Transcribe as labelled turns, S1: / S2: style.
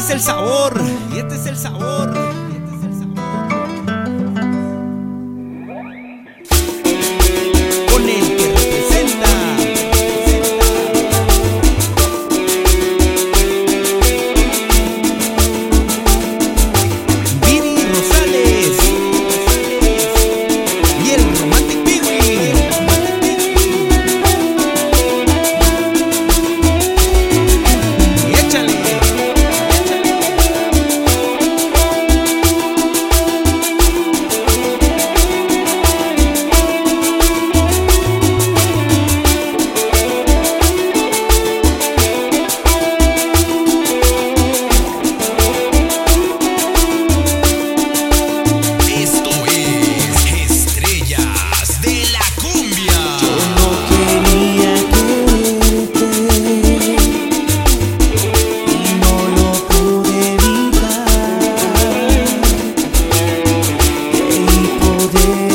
S1: es el sabor, y este es el sabor. poder